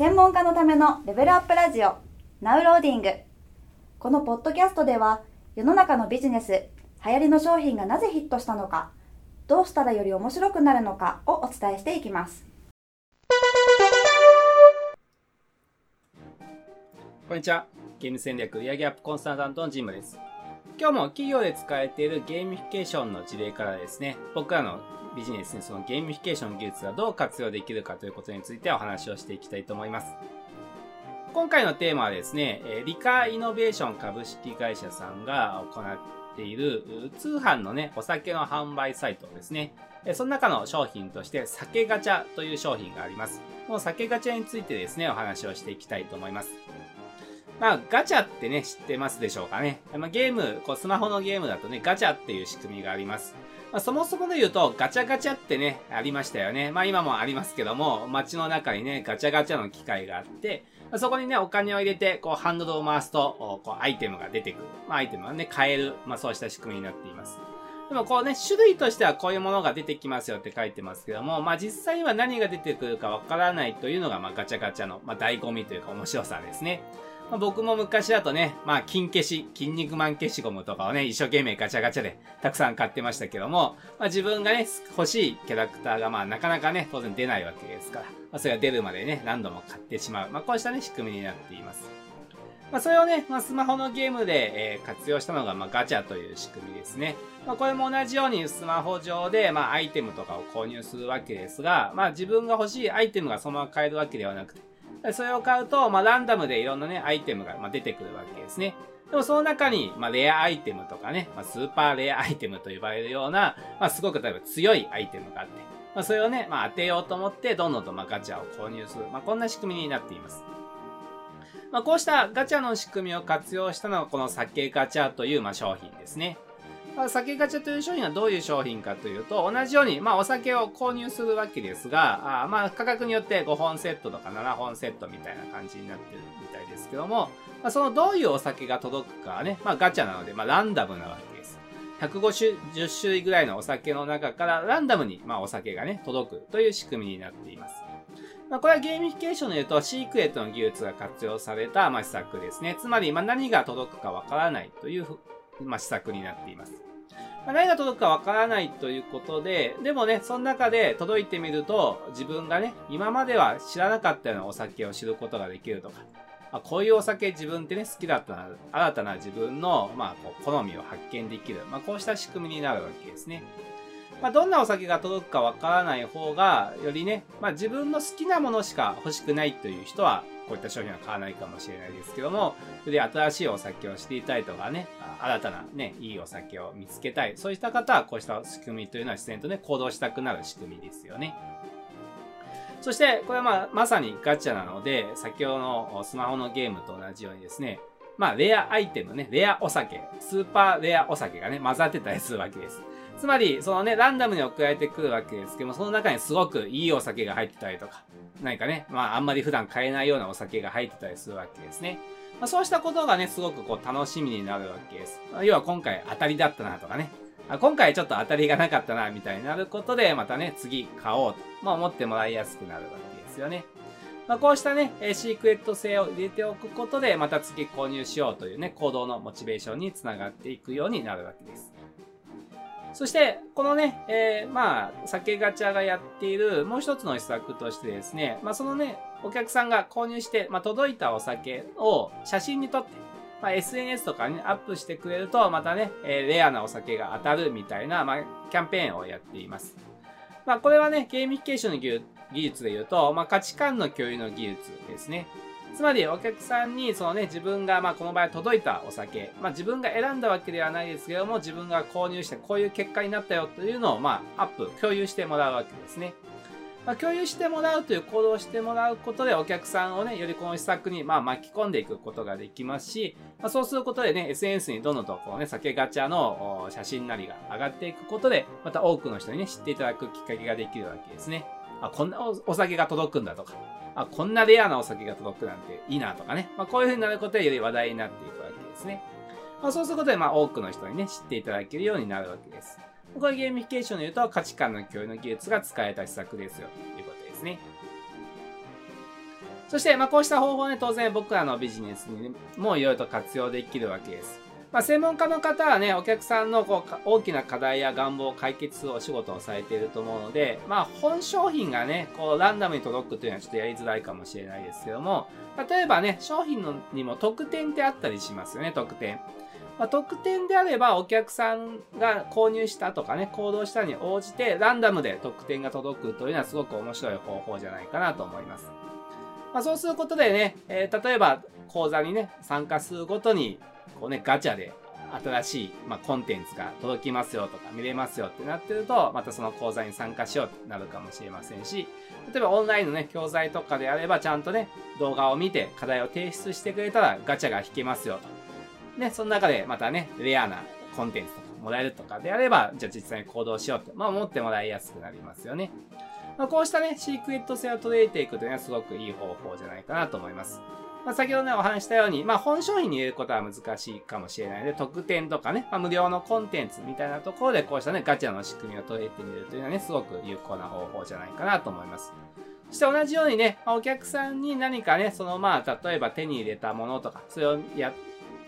専門家のためのレベルアップラジオ Now Loading。このポッドキャストでは世の中のビジネス流行りの商品がなぜヒットしたのかどうしたらより面白くなるのかをお伝えしていきます。こんにちは。ゲーム戦略売上アップコンサルタントのジムです。今日も企業で使われているゲーミフィケーションの事例からですね僕らのビジネスにそのゲーミフィケーション技術がどう活用できるかということについてお話をしていきたいと思います。今回のテーマはですね、リカーイノベーション株式会社さんが行っている通販のね、お酒の販売サイトですね。その中の商品として、酒ガチャという商品があります。この酒ガチャについてですね、お話をしていきたいと思います。まあ、ガチャってね、知ってますでしょうかね。ま、ゲーム、こうスマホのゲームだとね、ガチャっていう仕組みがあります。まあ、そもそもで言うと、ガチャガチャってね、ありましたよね。まあ今もありますけども、街の中にね、ガチャガチャの機械があって、まあ、そこにね、お金を入れて、こう、ハンドルを回すと、こう、アイテムが出てくる。まあ、アイテムはね、買える。まあ、そうした仕組みになっています。でもこうね、種類としてはこういうものが出てきますよって書いてますけども、まあ実際には何が出てくるかわからないというのが、まあガチャガチャの、まあ醍醐味というか面白さですね。まあ、僕も昔だとね、まあ、金消し、筋肉マン消しゴムとかをね、一生懸命ガチャガチャでたくさん買ってましたけども、まあ、自分がね、欲しいキャラクターがまあ、なかなかね、当然出ないわけですから、まあ、それが出るまでね、何度も買ってしまう。まあ、こうしたね、仕組みになっています。まあ、それをね、まあ、スマホのゲームで、えー、活用したのが、まあ、ガチャという仕組みですね。まあ、これも同じようにスマホ上で、まあ、アイテムとかを購入するわけですが、まあ、自分が欲しいアイテムがそのまま買えるわけではなくて、それを買うと、まあ、ランダムでいろんなね、アイテムが、まあ、出てくるわけですね。でもその中に、まあ、レアアイテムとかね、まあ、スーパーレアアイテムと呼ばれるような、まあ、すごく例えば強いアイテムがあって、まあ、それをね、まあ、当てようと思って、どんどんとまあガチャを購入する。まあ、こんな仕組みになっています。まあ、こうしたガチャの仕組みを活用したのが、この酒ガチャという、まあ、商品ですね。まあ、酒ガチャという商品はどういう商品かというと、同じように、まあ、お酒を購入するわけですが、あまあ、価格によって5本セットとか7本セットみたいな感じになってるみたいですけども、まあ、そのどういうお酒が届くかはね、まあ、ガチャなので、まあ、ランダムなわけです。150種類ぐらいのお酒の中からランダムに、まあ、お酒がね、届くという仕組みになっています。まあ、これはゲーミフィケーションで言うと、シークレットの技術が活用された、まあ、施策ですね。つまり、まあ、何が届くかわからないという、まあ、施策になっています。まあ、何が届くかわからないということで、でもね、その中で届いてみると、自分がね、今までは知らなかったようなお酒を知ることができるとか、あこういうお酒自分ってね、好きだったな、新たな自分の、まあ、好みを発見できる。まあ、こうした仕組みになるわけですね。まあ、どんなお酒が届くかわからない方が、よりね、まあ、自分の好きなものしか欲しくないという人は、こういった商品は買わないかもしれないですけども、より新しいお酒を知りたいとかね、新たなね、いいお酒を見つけたい。そういった方は、こうした仕組みというのは自然とね、行動したくなる仕組みですよね。そして、これはまあ、まさにガチャなので、先ほどのスマホのゲームと同じようにですね、まあ、レアアイテムね、レアお酒、スーパーレアお酒がね、混ざってたりするわけです。つまり、そのね、ランダムに送られてくるわけですけども、その中にすごくいいお酒が入ってたりとか、何かね、まあ、あんまり普段買えないようなお酒が入ってたりするわけですね。まあ、そうしたことがね、すごくこう楽しみになるわけです。まあ、要は今回当たりだったなとかね、あ今回ちょっと当たりがなかったな、みたいになることで、またね、次買おうと、まあ、思ってもらいやすくなるわけですよね。まあ、こうしたね、シークレット性を入れておくことで、また次購入しようというね、行動のモチベーションにつながっていくようになるわけです。そして、このね、えー、まあ、酒ガチャがやっているもう一つの施策としてですね、まあ、そのね、お客さんが購入して、まあ、届いたお酒を写真に撮って、まあ、SNS とかに、ね、アップしてくれると、またね、えー、レアなお酒が当たるみたいな、まあ、キャンペーンをやっています。まあ、これはね、ゲーミフィケーションの技術で言うと、まあ、価値観の共有の技術ですね。つまりお客さんにそのね、自分がまあこの場合届いたお酒、まあ自分が選んだわけではないですけども、自分が購入してこういう結果になったよというのをまあアップ、共有してもらうわけですね。まあ、共有してもらうという行動をしてもらうことでお客さんをね、よりこの施策にまあ巻き込んでいくことができますし、まあ、そうすることでね、SNS にどんどんとね、酒ガチャの写真なりが上がっていくことで、また多くの人にね、知っていただくきっかけができるわけですね。あ、こんなお酒が届くんだとか、あ、こんなレアなお酒が届くなんていいなとかね。まあ、こういう風になることでより話題になっていくわけですね。まあ、そうすることで、まあ、多くの人にね、知っていただけるようになるわけです。これゲーミフィケーションで言うと、価値観の共有の技術が使えた施策ですよ、ということですね。そして、まあ、こうした方法ね、当然僕らのビジネスにもいろいろと活用できるわけです。まあ、専門家の方はね、お客さんのこう大きな課題や願望を解決するお仕事をされていると思うので、まあ、本商品がね、こう、ランダムに届くというのはちょっとやりづらいかもしれないですけども、例えばね、商品のにも特典ってあったりしますよね、特典。まあ、特典であれば、お客さんが購入したとかね、行動したに応じて、ランダムで特典が届くというのはすごく面白い方法じゃないかなと思います。まあ、そうすることでね、えー、例えば講座にね、参加するごとに、こうね、ガチャで新しい、まあ、コンテンツが届きますよとか見れますよってなってると、またその講座に参加しようってなるかもしれませんし、例えばオンラインのね、教材とかであればちゃんとね、動画を見て課題を提出してくれたらガチャが引けますよと。ね、その中でまたね、レアなコンテンツとかもらえるとかであれば、じゃあ実際に行動しようって、まあ思ってもらいやすくなりますよね。まあ、こうしたね、シークレット性を取り入れていくというのはすごくいい方法じゃないかなと思います。まあ、先ほどね、お話したように、まあ、本商品に入れることは難しいかもしれないので、特典とかね、まあ、無料のコンテンツみたいなところで、こうしたね、ガチャの仕組みを取り入れてみるというのはね、すごく有効な方法じゃないかなと思います。そして同じようにね、お客さんに何かね、そのまあ、例えば手に入れたものとか、それをや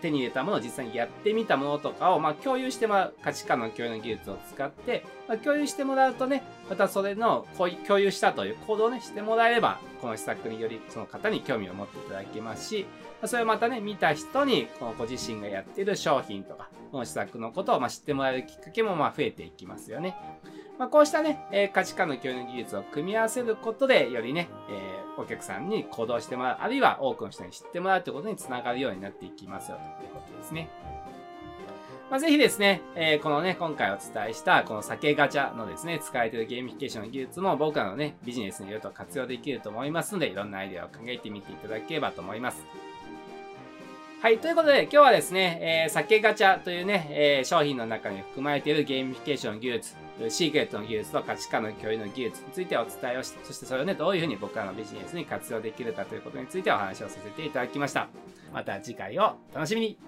手に入れたものを実際にやってみたものとかを、まあ、共有してもらう、価値観の共有の技術を使って、まあ、共有してもらうとね、またそれの共有したという行動をね、してもらえれば、この施策によりその方に興味を持っていただけますし、それをまたね、見た人に、このご自身がやっている商品とか、この施策のことをま知ってもらえるきっかけもま増えていきますよね。まあ、こうしたね、え、価値観の共有の技術を組み合わせることで、よりね、えー、お客さんに行動してもらう、あるいは多くの人に知ってもらうということにつながるようになっていきますよ、ということですね。まあ、ぜひですね、えー、このね、今回お伝えした、この酒ガチャのですね、使えているゲーミフィケーションの技術も僕らのね、ビジネスにいろいろと活用できると思いますので、いろんなアイデアを考えてみていただければと思います。はい。ということで、今日はですね、えー、酒ガチャというね、えー、商品の中に含まれているゲーミフィケーション技術、シークレットの技術と価値観の共有の技術についてお伝えをして、そしてそれをね、どういうふうに僕らのビジネスに活用できるかということについてお話をさせていただきました。また次回をお楽しみに